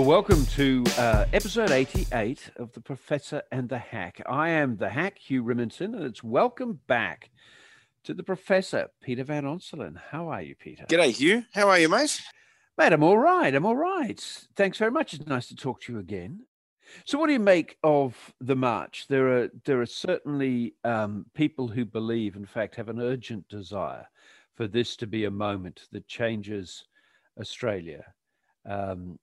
Well, welcome to uh, episode 88 of The Professor and the Hack. I am the Hack, Hugh Riminson, and it's welcome back to the Professor, Peter Van Onselen. How are you, Peter? G'day, Hugh. How are you, mate? Mate, I'm all right. I'm all right. Thanks very much. It's nice to talk to you again. So, what do you make of the march? There are there are certainly um, people who believe, in fact, have an urgent desire for this to be a moment that changes Australia. Um,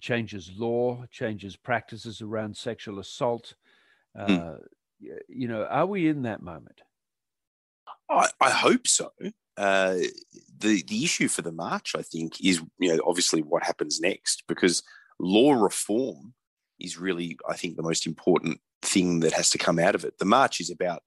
changes law, changes practices around sexual assault. Hmm. Uh, mm. You know, are we in that moment? I, I hope so. Uh, the the issue for the march, I think, is you know obviously what happens next because law reform is really, I think, the most important thing that has to come out of it. The march is about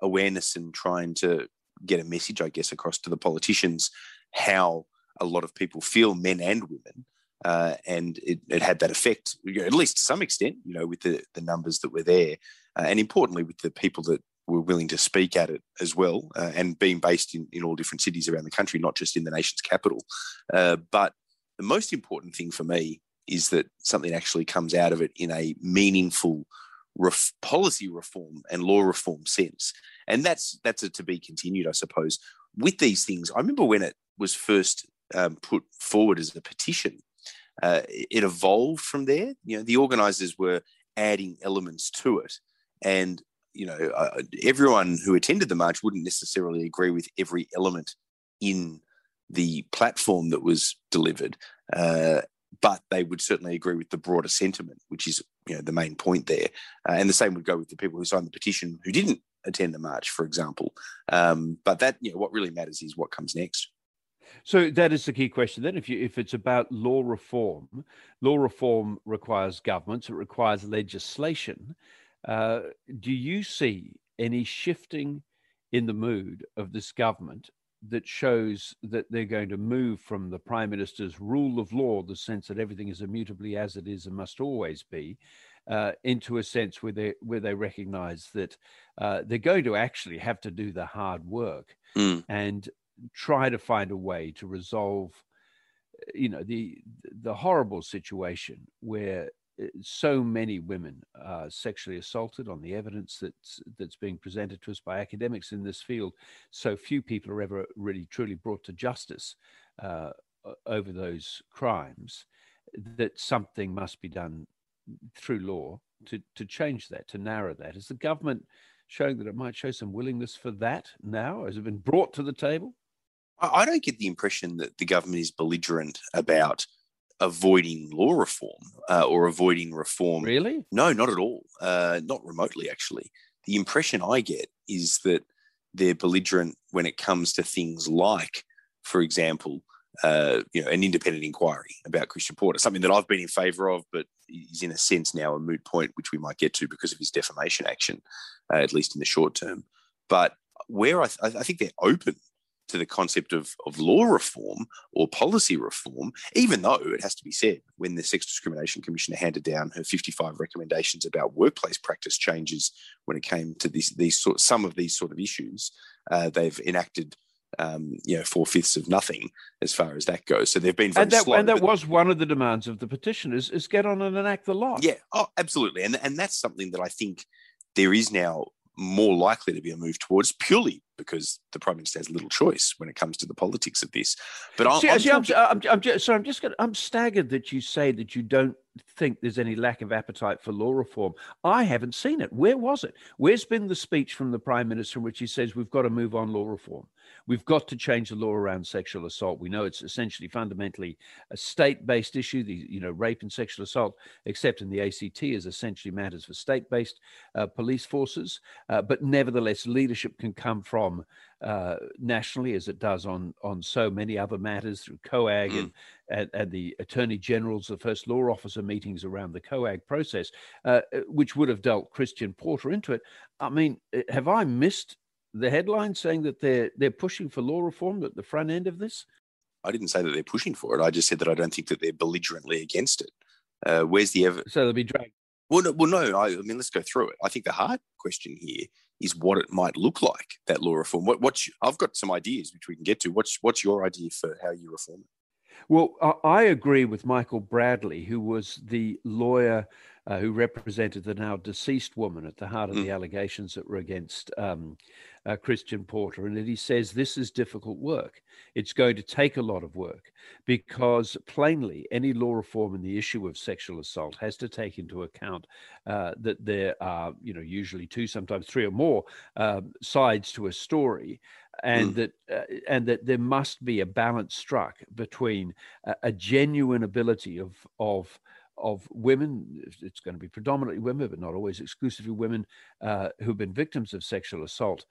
awareness and trying to get a message, I guess, across to the politicians how a lot of people feel, men and women, uh, and it, it, had that effect, you know, at least to some extent, you know, with the, the numbers that were there, uh, and importantly with the people that were willing to speak at it as well, uh, and being based in, in all different cities around the country, not just in the nation's capital. Uh, but the most important thing for me is that something actually comes out of it in a meaningful ref- policy reform and law reform sense, and that's that's a to be continued, I suppose. With these things, I remember when it was first um, put forward as a petition uh, it evolved from there. You know, the organisers were adding elements to it, and you know, uh, everyone who attended the march wouldn't necessarily agree with every element in the platform that was delivered, uh, but they would certainly agree with the broader sentiment, which is you know the main point there. Uh, and the same would go with the people who signed the petition who didn't attend the march, for example. Um, but that you know what really matters is what comes next. So that is the key question. Then, if you if it's about law reform, law reform requires governments. It requires legislation. Uh, do you see any shifting in the mood of this government that shows that they're going to move from the prime minister's rule of law, the sense that everything is immutably as it is and must always be, uh, into a sense where they where they recognise that uh, they're going to actually have to do the hard work mm. and try to find a way to resolve you know the the horrible situation where uh, so many women are sexually assaulted on the evidence that's that's being presented to us by academics in this field. So few people are ever really truly brought to justice uh, over those crimes that something must be done through law to to change that to narrow that. Is the government showing that it might show some willingness for that now? Has it been brought to the table I don't get the impression that the government is belligerent about avoiding law reform uh, or avoiding reform. Really? No, not at all. Uh, not remotely, actually. The impression I get is that they're belligerent when it comes to things like, for example, uh, you know, an independent inquiry about Christian Porter, something that I've been in favour of, but is in a sense now a moot point, which we might get to because of his defamation action, uh, at least in the short term. But where I, th- I think they're open to the concept of, of law reform or policy reform, even though it has to be said, when the Sex Discrimination Commissioner handed down her 55 recommendations about workplace practice changes when it came to these, these sort, some of these sort of issues, uh, they've enacted um, you know, four fifths of nothing as far as that goes. So they've been very and that, slow. And that was one of the demands of the petition is, is get on and enact the law. Yeah, oh, absolutely. And, and that's something that I think there is now more likely to be a move towards purely because the prime minister has little choice when it comes to the politics of this. But I'm, see, I'm, see, I'm, I'm, I'm just, so I'm just going. I'm staggered that you say that you don't think there's any lack of appetite for law reform. I haven't seen it. Where was it? Where's been the speech from the prime minister in which he says we've got to move on law reform? We've got to change the law around sexual assault. We know it's essentially fundamentally a state-based issue. The you know rape and sexual assault, except in the ACT, is essentially matters for state-based uh, police forces. Uh, but nevertheless, leadership can come from uh, nationally, as it does on on so many other matters through COAG mm. and, and, and the attorney generals, the first law officer meetings around the COAG process, uh, which would have dealt Christian Porter into it. I mean, have I missed the headline saying that they're they're pushing for law reform at the front end of this? I didn't say that they're pushing for it. I just said that I don't think that they're belligerently against it. Uh, where's the evidence? So they'll be dragged. Well, no, well, no. I, I, mean, let's go through it. I think the hard question here is what it might look like that law reform. What, what's I've got some ideas which we can get to. What's what's your idea for how you reform it? Well, I agree with Michael Bradley, who was the lawyer uh, who represented the now deceased woman at the heart of mm. the allegations that were against um, uh, Christian Porter, and that he says this is difficult work. It's going to take a lot of work because plainly any law reform in the issue of sexual assault has to take into account uh, that there are, you know, usually two, sometimes three or more um, sides to a story, and mm. that uh, and that there must be a balance struck between a, a genuine ability of of of women, it's going to be predominantly women, but not always exclusively women, uh, who've been victims of sexual assault,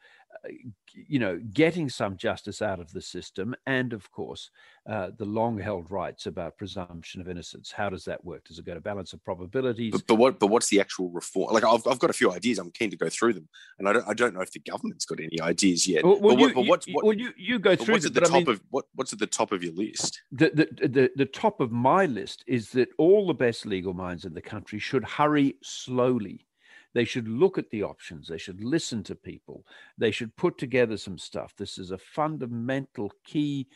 you know, getting some justice out of the system, and of course, uh, the long-held rights about presumption of innocence. How does that work? Does it go to balance of probabilities? But, but what? But what's the actual reform? Like, I've, I've got a few ideas. I'm keen to go through them, and I don't, I don't know if the government's got any ideas yet. Well, well but, you, but what's, what, well, you, you go through. What's at the top I mean, of what? What's at the top of your list? The, the the the top of my list is that all the best legal minds in the country should hurry slowly they should look at the options. They should listen to people. They should put together some stuff. This is a fundamental, key,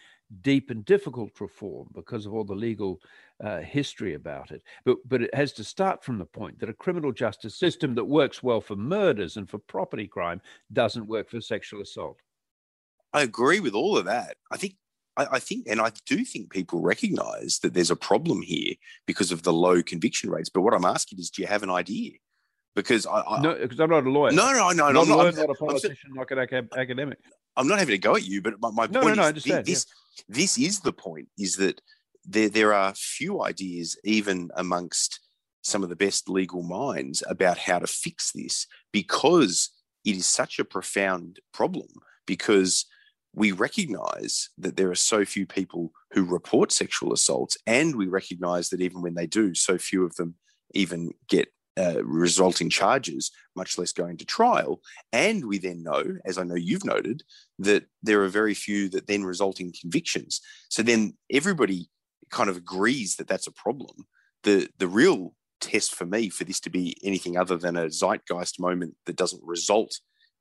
deep, and difficult reform because of all the legal uh, history about it. But, but it has to start from the point that a criminal justice system that works well for murders and for property crime doesn't work for sexual assault. I agree with all of that. I think I, think, and I do think people recognise that there's a problem here because of the low conviction rates. But what I'm asking is, do you have an idea? Because I, I no, because I'm not a lawyer. No, no, no, no. I'm not, not a politician, I'm, not an academic. I'm not having to go at you, but my, my no, point no, no, is this, this, yeah. this is the point: is that there there are few ideas, even amongst some of the best legal minds, about how to fix this because it is such a profound problem. Because we recognize that there are so few people who report sexual assaults, and we recognize that even when they do, so few of them even get uh, resulting charges, much less going to trial. And we then know, as I know you've noted, that there are very few that then result in convictions. So then everybody kind of agrees that that's a problem. The, the real test for me for this to be anything other than a zeitgeist moment that doesn't result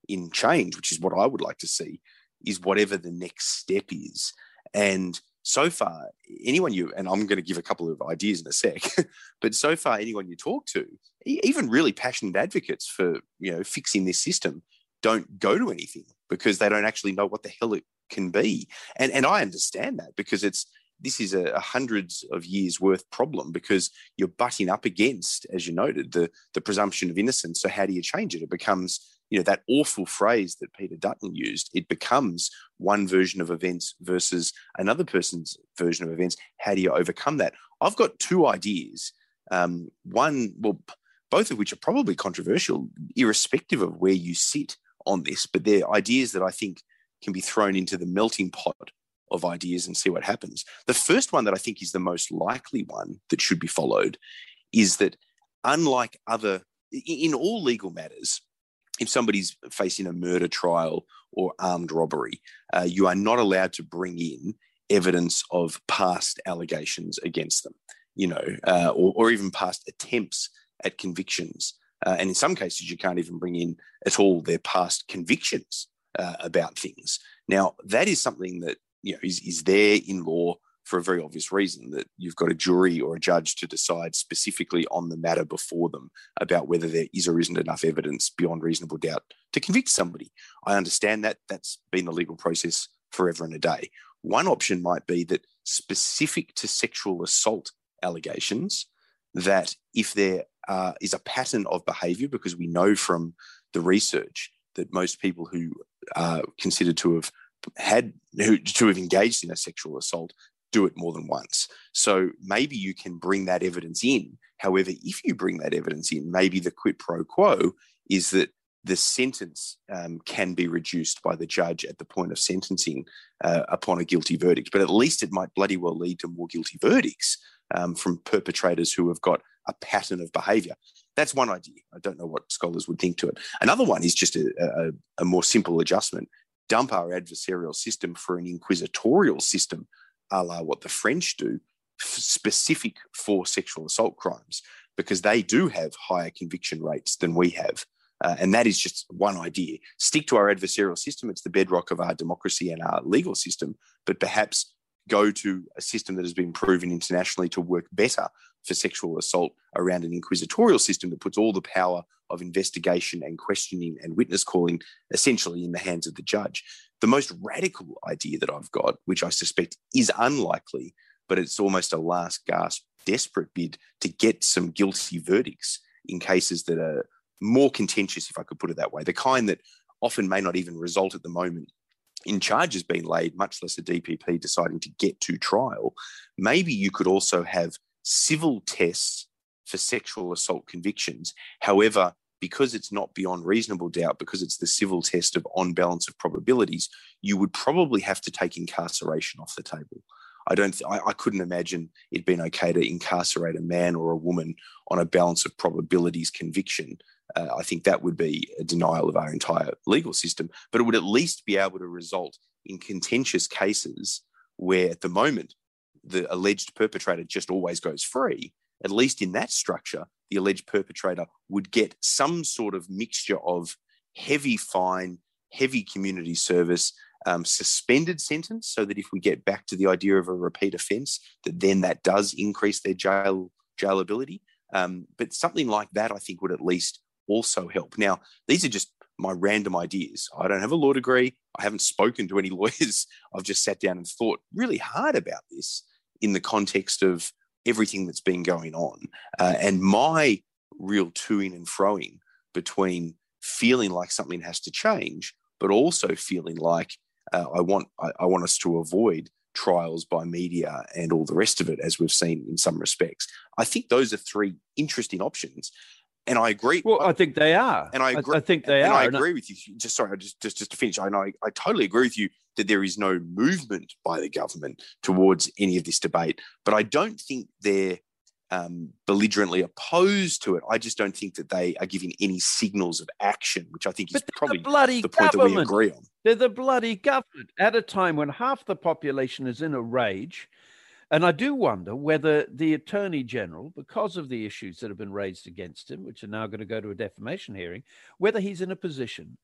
in change, which is what I would like to see, is whatever the next step is. And so far, anyone you, and I'm going to give a couple of ideas in a sec, but so far, anyone you talk to, even really passionate advocates for, you know, fixing this system, don't go to anything because they don't actually know what the hell it can be. And, and I understand that because it's, this is a, a, hundreds of years worth problem because you're butting up against, as you noted, the, the presumption of innocence. So how do you change it? It becomes you know that awful phrase that Peter Dutton used, it becomes one version of events versus another person's version of events. How do you overcome that? I've got two ideas. Um, one, well, both of which are probably controversial, irrespective of where you sit on this, but they're ideas that I think can be thrown into the melting pot of ideas and see what happens. The first one that I think is the most likely one that should be followed is that, unlike other, in all legal matters, if somebody's facing a murder trial or armed robbery, uh, you are not allowed to bring in evidence of past allegations against them, you know, uh, or, or, even past attempts at convictions. Uh, and in some cases, you can't even bring in at all their past convictions uh, about things. Now, that is something that you know is, is there in law for a very obvious reason that you've got a jury or a judge to decide specifically on the matter before them about whether there is or isn't enough evidence beyond reasonable doubt to convict somebody. I understand that that's been the legal process forever and a day. One option might be that specific to sexual assault allegations, that if there uh, is a pattern of behavior, because we know from the research that most people who are considered to have had who, to have engaged in a sexual assault do it more than once. So maybe you can bring that evidence in. However, if you bring that evidence in, maybe the quid pro quo is that the sentence um, can be reduced by the judge at the point of sentencing uh, upon a guilty verdict. But at least it might bloody well lead to more guilty verdicts um, from perpetrators who have got a pattern of behavior. That's one idea. I don't know what scholars would think to it. Another one is just a, a, a more simple adjustment. Dump our adversarial system for an inquisitorial system a la what the French do, specific for sexual assault crimes, because they do have higher conviction rates than we have. Uh, and that is just one idea. Stick to our adversarial system. It's the bedrock of our democracy and our legal system. But perhaps go to a system that has been proven internationally to work better for sexual assault around an inquisitorial system that puts all the power of investigation and questioning and witness calling essentially in the hands of the judge. The most radical idea that I've got, which I suspect is unlikely, but it's almost a last gasp, desperate bid to get some guilty verdicts in cases that are more contentious, if I could put it that way, the kind that often may not even result at the moment in charges being laid, much less a DPP deciding to get to trial. Maybe you could also have civil tests for sexual assault convictions. However, because it's not beyond reasonable doubt, because it's the civil test of on balance of probabilities, you would probably have to take incarceration off the table. I don't. Th- I, I, couldn't imagine it being okay to incarcerate a man or a woman on a balance of probabilities conviction. Uh, I think that would be a denial of our entire legal system. But it would at least be able to result in contentious cases where, at the moment, the alleged perpetrator just always goes free, at least in that structure, the alleged perpetrator would get some sort of mixture of heavy fine, heavy community service, um, suspended sentence, so that if we get back to the idea of a repeat offence, that then that does increase their jail jailability. Um, but something like that, I think, would at least also help. Now, these are just my random ideas. I don't have a law degree. I haven't spoken to any lawyers. I've just sat down and thought really hard about this in the context of everything that's been going on. Uh, and my real toing and froing between feeling like something has to change, but also feeling like uh, I want I, I, want us to avoid trials by media and all the rest of it, as we've seen in some respects. I think those are three interesting options. And I agree. Well, I think they are. And I agree. I, I think they and are. I agree with you. Just sorry, just just just to finish. I know I, I totally agree with you that there is no movement by the government towards any of this debate. But I don't think they're um, belligerently opposed to it. I just don't think that they are giving any signals of action, which I think is probably the, bloody the point government. that we agree on. They're the bloody government at a time when half the population is in a rage and I do wonder whether the Attorney General, because of the issues that have been raised against him, which are now going to go to a defamation hearing, whether he's in a position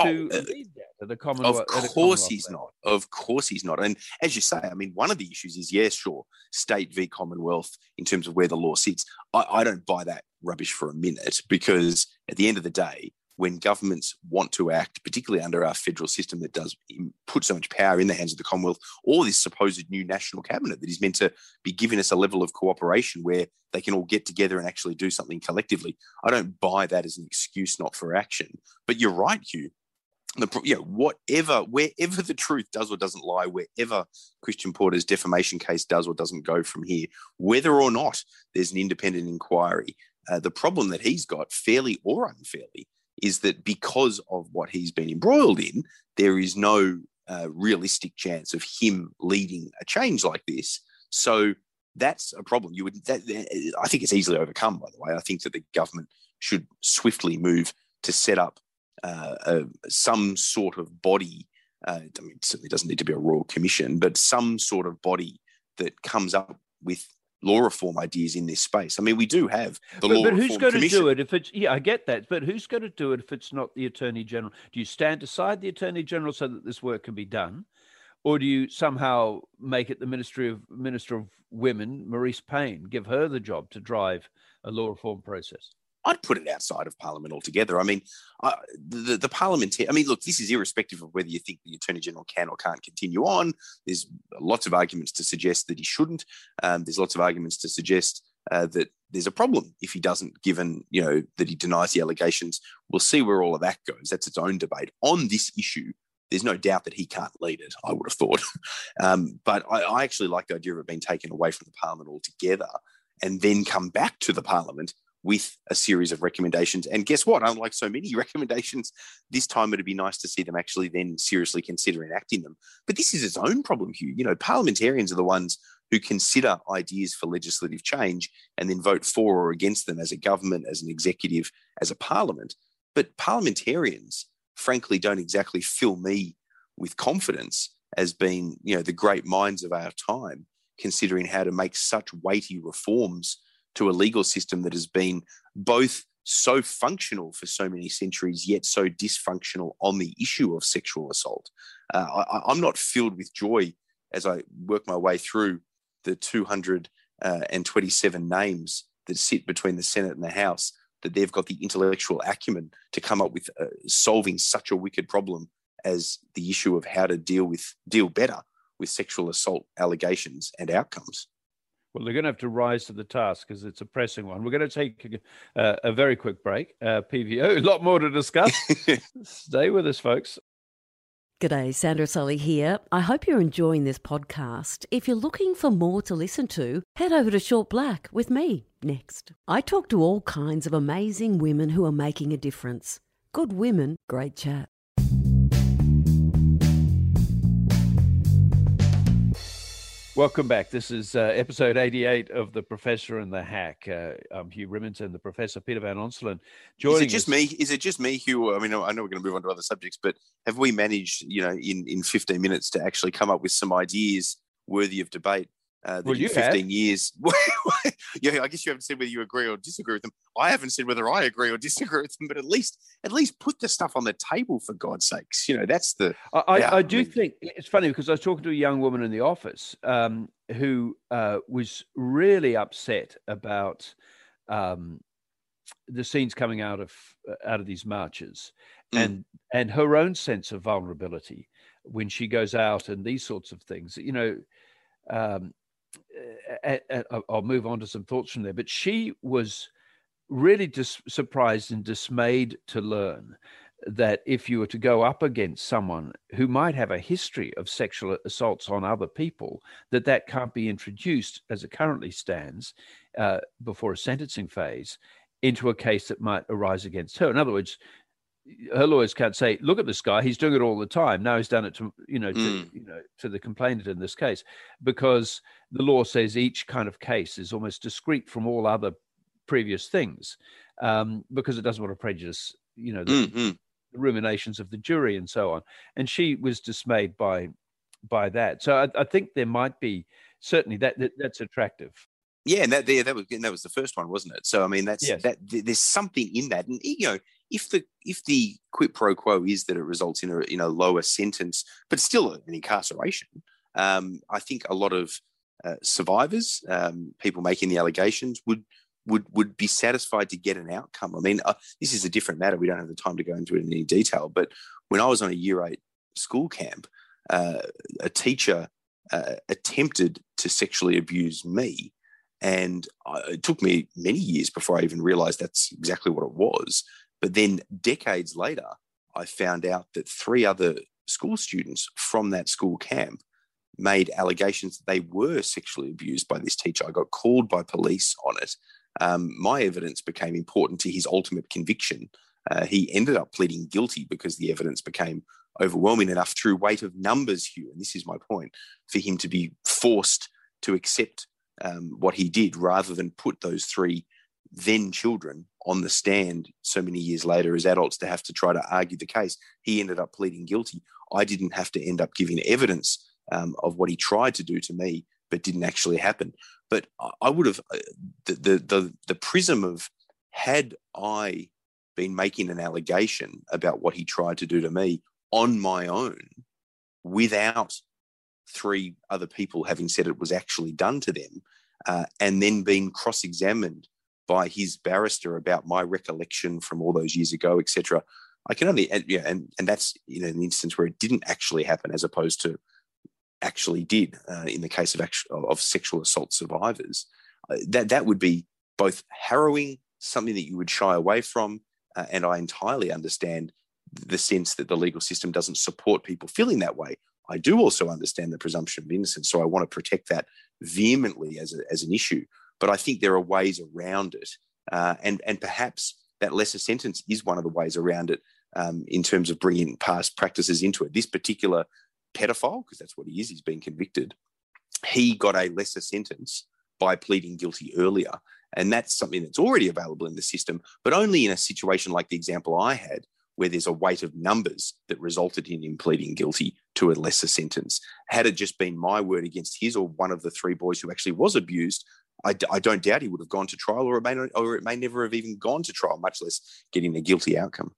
to oh, uh, lead that at the Commonwealth. Of course he's level. not. Of course he's not. And as you say, I mean, one of the issues is, yes, sure, state v Commonwealth in terms of where the law sits. I, I don't buy that rubbish for a minute because at the end of the day, when governments want to act, particularly under our federal system that does put so much power in the hands of the Commonwealth, or this supposed new national cabinet that is meant to be giving us a level of cooperation where they can all get together and actually do something collectively. I don't buy that as an excuse not for action. But you're right, Hugh. The, you know, whatever, wherever the truth does or doesn't lie, wherever Christian Porter's defamation case does or doesn't go from here, whether or not there's an independent inquiry, uh, the problem that he's got, fairly or unfairly, is that because of what he's been embroiled in, there is no uh, realistic chance of him leading a change like this. So that's a problem. You would, that, I think it's easily overcome. By the way, I think that the government should swiftly move to set up uh, some sort of body. Uh, I mean, certainly doesn't need to be a royal commission, but some sort of body that comes up with law reform ideas in this space. I mean, we do have the but, law but who's going Commission. to do it if it's yeah, I get that, but who's going to do it if it's not the Attorney General? Do you stand aside the Attorney General so that this work can be done, or do you somehow make it the Ministry of Minister of Women, Marise Payne, give her the job to drive a law reform process? I'd put it outside of Parliament altogether. I mean, uh, the, the Parliament, here I mean, look, this is irrespective of whether you think the Attorney General can or can't continue on. There's lots of arguments to suggest that he shouldn't. Um, there's lots of arguments to suggest uh, that there's a problem if he doesn't, given, you know, that he denies the allegations. We'll see where all of that goes. That's its own debate. On this issue, there's no doubt that he can't lead it, I would have thought. um, but I, I actually like the idea of it being taken away from the Parliament altogether and then come back to the Parliament with a series of recommendations. And guess what? Unlike so many recommendations, this time it'd be nice to see them actually then seriously consider enacting them. But this is its own problem, Hugh. You know, parliamentarians are the ones who consider ideas for legislative change and then vote for or against them as a government, as an executive, as a parliament. But parliamentarians, frankly, don't exactly fill me with confidence as being, you know, the great minds of our time, considering how to make such weighty reforms to a legal system that has been both so functional for so many centuries, yet so dysfunctional on the issue of sexual assault. Uh, I, am not filled with joy as I work my way through the 227 names that sit between the Senate and the House, that they've got the intellectual acumen to come up with uh, solving such a wicked problem as the issue of how to deal with deal better with sexual assault allegations and outcomes. Well, they're going to have to rise to the task because it's a pressing one. We're going to take a, a very quick break. Uh, PVO, a lot more to discuss. Stay with us, folks. G'day, Sandra Sully here. I hope you're enjoying this podcast. If you're looking for more to listen to, head over to Short Black with me next. I talk to all kinds of amazing women who are making a difference. Good women, great chat. Welcome back. This is uh, episode 88 of The Professor and the Hack. Uh, I'm Hugh Riminson, the Professor Peter Van Onselen. Joining is it just us. me? Is it just me, Hugh? I mean, I know we're going to move on to other subjects, but have we managed, you know, in, in 15 minutes to actually come up with some ideas worthy of debate uh, well, you 15 have. years. yeah, I guess you haven't said whether you agree or disagree with them. I haven't said whether I agree or disagree with them, but at least at least put the stuff on the table for God's sakes. You know, that's the. I, I do I mean, think it's funny because I was talking to a young woman in the office um, who uh, was really upset about um, the scenes coming out of uh, out of these marches, mm. and and her own sense of vulnerability when she goes out and these sorts of things. You know. Um, I'll move on to some thoughts from there. But she was really dis- surprised and dismayed to learn that if you were to go up against someone who might have a history of sexual assaults on other people, that that can't be introduced as it currently stands uh, before a sentencing phase into a case that might arise against her. In other words, her lawyers can't say, "Look at this guy; he's doing it all the time." Now he's done it to you know to, mm. you know to the complainant in this case, because the law says each kind of case is almost discrete from all other previous things, um, because it doesn't want to prejudice you know the, mm-hmm. the, ruminations of the jury and so on. And she was dismayed by by that. So I, I think there might be certainly that, that that's attractive. Yeah, and that there that was that was the first one, wasn't it? So I mean, that's yes. that. There's something in that, and you know, if the if the quid pro quo is that it results in a in a lower sentence, but still an incarceration, um, I think a lot of uh, survivors, um, people making the allegations, would would would be satisfied to get an outcome. I mean, uh, this is a different matter. We don't have the time to go into it in any detail. But when I was on a year eight school camp, uh, a teacher uh, attempted to sexually abuse me and it took me many years before I even realized that's exactly what it was. But then decades later, I found out that three other school students from that school camp made allegations that they were sexually abused by this teacher. I got called by police on it. Um, my evidence became important to his ultimate conviction. Uh, he ended up pleading guilty because the evidence became overwhelming enough through weight of numbers, Hugh. And this is my point for him to be forced to accept um, what he did rather than put those three then children on the stand so many years later as adults to have to try to argue the case. He ended up pleading guilty. I didn't have to end up giving evidence um, of what he tried to do to me, but didn't actually happen. But I would have uh, the, the the the prism of had I been making an allegation about what he tried to do to me on my own without three other people having said it was actually done to them, uh, and then being cross examined by his barrister about my recollection from all those years ago, etc. I can only, and, yeah, and, and that's in an instance where it didn't actually happen as opposed to actually did uh, in the case of, actual, of sexual assault survivors. Uh, that, that would be both harrowing, something that you would shy away from, uh, and I entirely understand the sense that the legal system doesn't support people feeling that way. I do also understand the presumption of innocence, so I want to protect that vehemently as, a, as an issue. But I think there are ways around it, uh, and and perhaps that lesser sentence is one of the ways around it um, in terms of bringing past practices into it. This particular pedophile, because that's what he is, he's been convicted. He got a lesser sentence by pleading guilty earlier, and that's something that's already available in the system, but only in a situation like the example I had, where there's a weight of numbers that resulted in him pleading guilty to a lesser sentence. Had it just been my word against his or one of the three boys who actually was abused, I, I don't doubt he would have gone to trial, or it may not, or it may never have even gone to trial, much less getting a guilty outcome.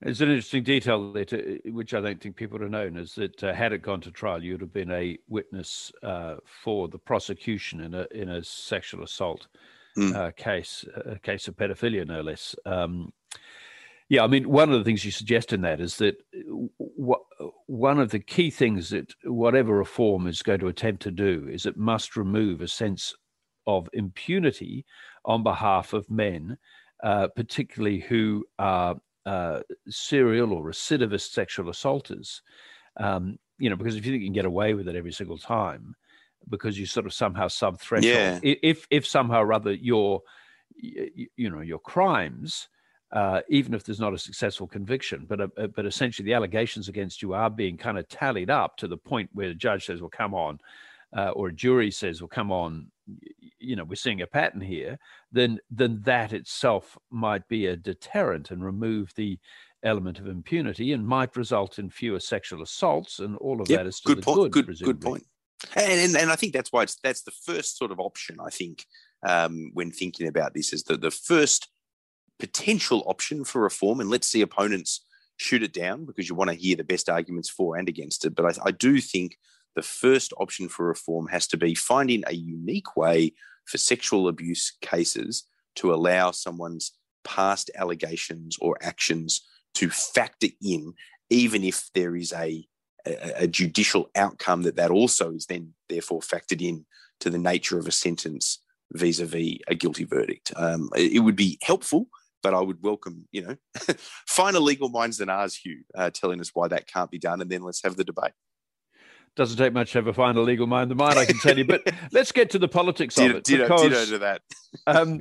There's an interesting detail there, to, which I don't think people would have known, is that uh, had it gone to trial, you would have been a witness uh, for the prosecution in a in a sexual assault mm. uh, case, a case of pedophilia, no less. Um, yeah, I mean, one of the things you suggest in that is that what, one of the key things that whatever reform is going to attempt to do is it must remove a sense of impunity on behalf of men, uh, particularly who are uh, serial or recidivist sexual assaulters. Um, you know, because if you think you can get away with it every single time, because you sort of somehow sub threshold, yeah. if if somehow or other your you know your crimes, uh, even if there's not a successful conviction, but uh, but essentially the allegations against you are being kind of tallied up to the point where the judge says, "Well, come on," uh, or a jury says, "Well, come on," you know we're seeing a pattern here, then then that itself might be a deterrent and remove the element of impunity and might result in fewer sexual assaults and all of yep, that is good point. Good, good, good point. And, and, and I think that's why it's that's the first sort of option I think um, when thinking about this is that the first potential option for reform. And let's see opponents shoot it down because you want to hear the best arguments for and against it. But I, I do think the first option for reform has to be finding a unique way for sexual abuse cases to allow someone's past allegations or actions to factor in, even if there is a, a, judicial outcome that that also is then therefore factored in to the nature of a sentence vis-a-vis a guilty verdict. Um, it would be helpful, but I would welcome, you know, finer legal minds than ours, Hugh, uh, telling us why that can't be done, and then let's have the debate. Doesn't take much to have a finer legal mind than mine, I can tell you. But let's get to the politics of it. Because, ditto, ditto to that. um,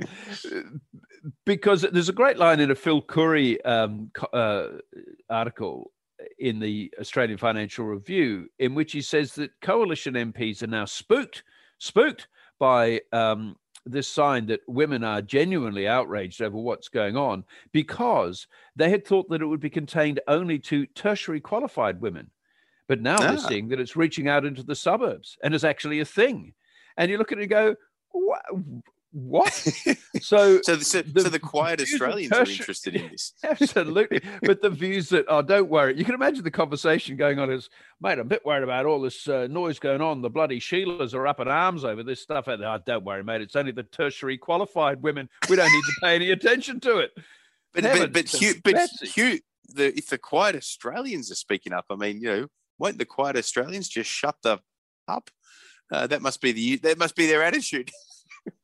because there's a great line in a Phil Coorey um, uh, article in the Australian Financial Review in which he says that coalition MPs are now spooked, spooked by um, this sign that women are genuinely outraged over what's going on because they had thought that it would be contained only to tertiary qualified women. But now ah. they're seeing that it's reaching out into the suburbs and is actually a thing. And you look at it and go, what? So, so, the, so, the, so the quiet Australians are interested in this. Absolutely. but the views that, oh, don't worry. You can imagine the conversation going on is, mate, I'm a bit worried about all this uh, noise going on. The bloody Sheilas are up in arms over this stuff. And, oh, don't worry, mate. It's only the tertiary qualified women. We don't need to pay any attention to it. But, but, but, Hugh, but Hugh, the, if the quiet Australians are speaking up, I mean, you know, won't the quiet Australians just shut the up? Uh, that must be the that must be their attitude,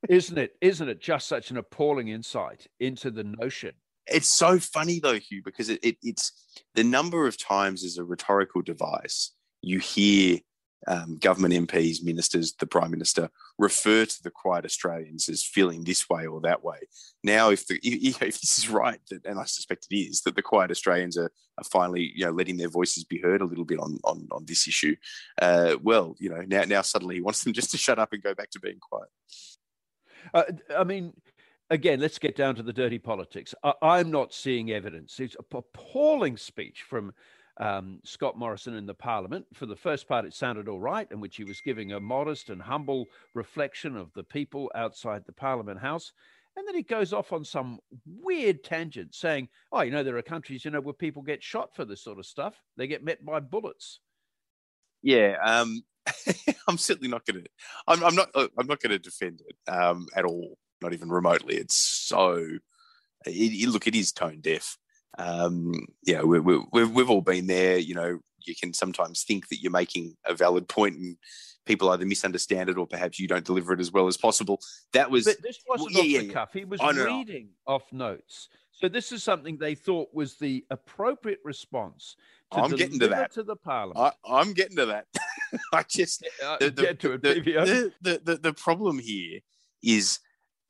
isn't it? Isn't it just such an appalling insight into the notion? It's so funny though, Hugh, because it, it, it's the number of times as a rhetorical device you hear um, government MPs, ministers, the Prime Minister refer to the quiet Australians as feeling this way or that way. Now, if the if, if this is right, that, and I suspect it is, that the quiet Australians are, are finally you know letting their voices be heard a little bit on on, on this issue, uh, well, you know now now suddenly he wants them just to shut up and go back to being quiet. Uh, I mean, again, let's get down to the dirty politics. I, am not seeing evidence. It's an appalling speech from um, Scott Morrison in the Parliament. For the first part, it sounded all right, in which he was giving a modest and humble reflection of the people outside the Parliament House. And then he goes off on some weird tangent saying, oh, you know, there are countries, you know, where people get shot for this sort of stuff. They get met by bullets. Yeah. Um, I'm certainly not going to, I'm, I'm, not, I'm not going to defend it um, at all. Not even remotely. It's so, it, it, look, it is tone deaf um, know, we, we, we've, we've all been there. You know, you can sometimes think that you're making a valid point and people either misunderstand it or perhaps you don't deliver it as well as possible. That was. But this wasn't well, yeah, off the yeah, cuff. He was reading off notes. So this is something they thought was the appropriate response. To I'm getting to that. To the parliament. I, am getting to that. I just uh, the, the, get to it, the, the, the, the problem here is,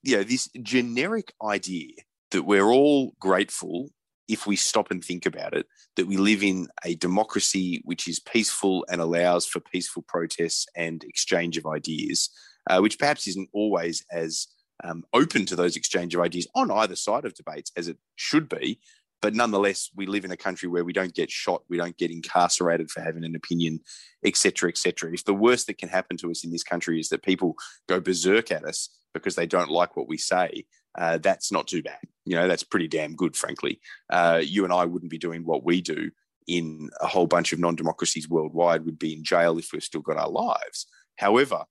you know, this generic idea that we're all grateful if we stop and think about it, that we live in a democracy which is peaceful and allows for peaceful protests and exchange of ideas, uh, which perhaps isn't always as um, open to those exchange of ideas on either side of debates as it should be. But nonetheless, we live in a country where we don't get shot, we don't get incarcerated for having an opinion, etc., etc. If the worst that can happen to us in this country is that people go berserk at us because they don't like what we say, uh, that's not too bad. You know, that's pretty damn good, frankly. Uh, you and I wouldn't be doing what we do in a whole bunch of non democracies worldwide. We'd be in jail if we've still got our lives. However,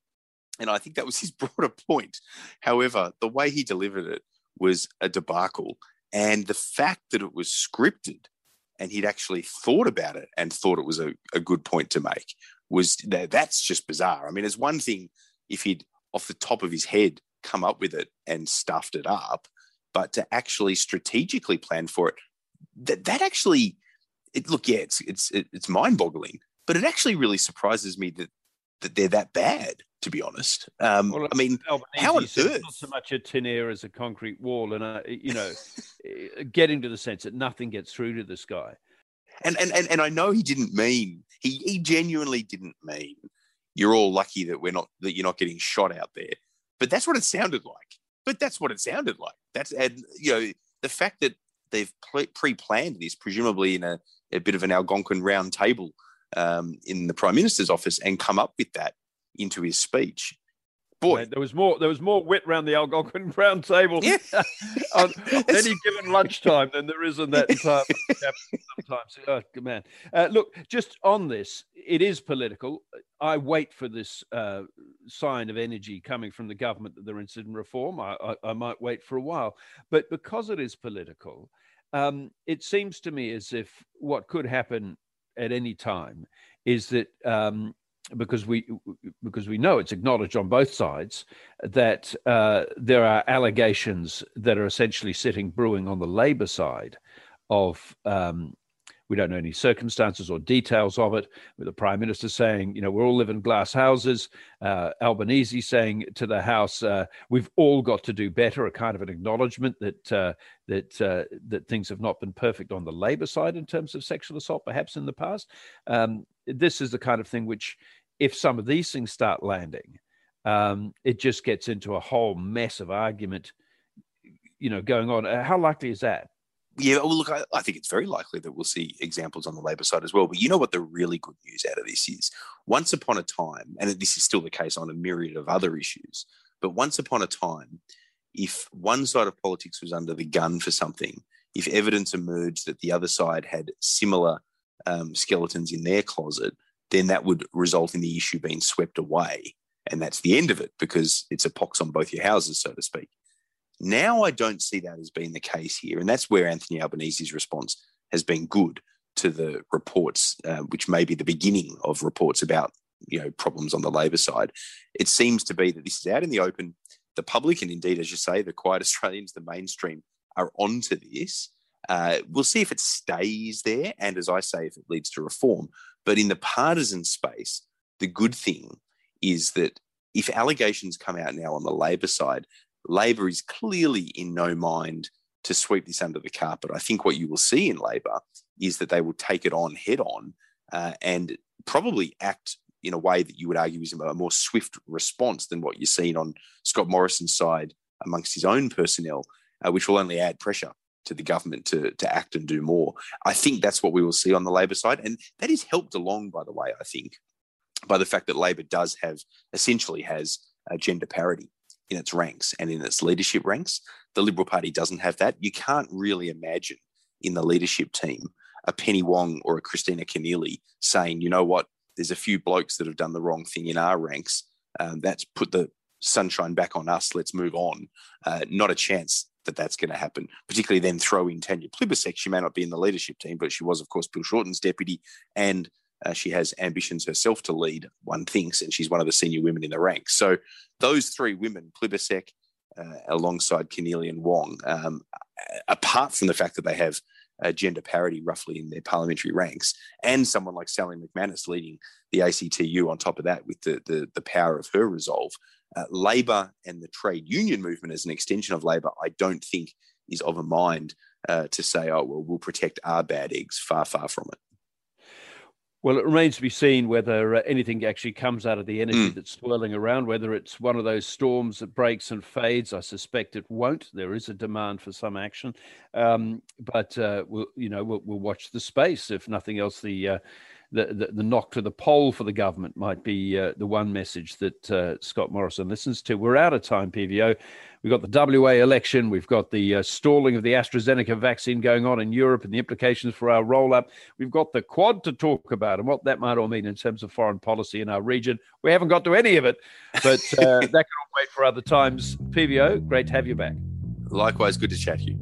and I think that was his broader point. However, the way he delivered it was a debacle. And the fact that it was scripted and he'd actually thought about it and thought it was a, a good point to make was that that's just bizarre. I mean, it's one thing if he'd off the top of his head come up with it and stuffed it up, but to actually strategically plan for it, that that actually, it look, yeah, it's it's it's mind boggling, but it actually really surprises me that that they're that bad. To be honest, um, well, I mean, Albanese how on earth? Not so much a tin air as a concrete wall, and uh, you know, eh, getting to the sense that nothing gets through to this guy. And and and, and I know he didn't mean he he genuinely didn't mean you're all lucky that we're not that you're not getting shot out there. But that's what it sounded like. But that's what it sounded like. That's and you know the fact that they've pre-planned this, presumably in a, a bit of an Algonquin round table um, in the prime minister's office, and come up with that into his speech boy, there was more. There was more wit around the Algonquin round table yeah. on any given lunchtime than there is in that time. sometimes, oh, man. Uh, look, just on this, it is political. I wait for this uh, sign of energy coming from the government that they're interested in reform. I, I, I might wait for a while, but because it is political, um, it seems to me as if what could happen at any time is that um, because we because we know it's acknowledged on both sides that uh, there are allegations that are essentially sitting brewing on the Labor side of um, we don't know any circumstances or details of it. With the prime minister saying, you know, we're all living in glass houses. Uh, Albanese saying to the House, uh, we've all got to do better. A kind of an acknowledgement that uh, that uh, that things have not been perfect on the Labor side in terms of sexual assault, perhaps in the past. Um, this is the kind of thing which, if some of these things start landing, um, it just gets into a whole mess of argument. You know, going on. Uh, how likely is that? Yeah, well, look, I, I, think it's very likely that we'll see examples on the Labor side as well. But you know what the really good news out of this is? Once upon a time, and this is still the case on a myriad of other issues, but once upon a time, if one side of politics was under the gun for something, if evidence emerged that the other side had similar um, skeletons in their closet, then that would result in the issue being swept away. And that's the end of it because it's a pox on both your houses, so to speak. Now I don't see that as being the case here. And that's where Anthony Albanese's response has been good to the reports, uh, which may be the beginning of reports about you know problems on the Labor side. It seems to be that this is out in the open. The public, and indeed, as you say, the quiet Australians, the mainstream, are onto this. Uh, we'll see if it stays there, and as I say, if it leads to reform. But in the partisan space, the good thing is that if allegations come out now on the Labor side, Labor is clearly in no mind to sweep this under the carpet. I think what you will see in Labor is that they will take it on head on uh, and probably act in a way that you would argue is a more swift response than what you're seeing on Scott Morrison's side amongst his own personnel, uh, which will only add pressure to the government to, to act and do more. I think that's what we will see on the Labor side. And that is helped along, by the way, I think, by the fact that Labor does have essentially has a gender parity in its ranks and in its leadership ranks. The Liberal Party doesn't have that. You can't really imagine in the leadership team a Penny Wong or a Kristina Keneally saying, you know what, there's a few blokes that have done the wrong thing in our ranks. Um, that's put the sunshine back on us. Let's move on. Uh, not a chance that that's going to happen. Particularly then throw in Tanya Plibersek. She may not be in the leadership team, but she was, of course, Bill Shorten's deputy, and uh, she has ambitions herself to lead. One thinks, and she's one of the senior women in the ranks. So those three women, Plibersek, uh, alongside Keneally and Wong, um, apart from the fact that they have uh, gender parity roughly in their parliamentary ranks, and someone like Sally McManus leading the ACTU on top of that with the, the, the power of her resolve, uh, Labor and the trade union movement as an extension of Labor, I don't think is of a mind uh, to say, oh, well, we'll protect our bad eggs. Far, far from it. Well, it remains to be seen whether uh, anything actually comes out of the energy mm. that's swirling around, whether it's one of those storms that breaks and fades. I suspect it won't. There is a demand for some action. Um, but, uh, we'll, you know, we'll, we'll, watch the space. If nothing else, the, uh, the, the, the, knock to the poll for the government might be uh, the one message that uh, Scott Morrison listens to. We're out of time, PVO. We've got the WA election. We've got the uh, stalling of the AstraZeneca vaccine going on in Europe and the implications for our roll up. We've got the Quad to talk about and what that might all mean in terms of foreign policy in our region. We haven't got to any of it, but uh, that can all wait for other times. PVO, great to have you back. Likewise, good to chat to you.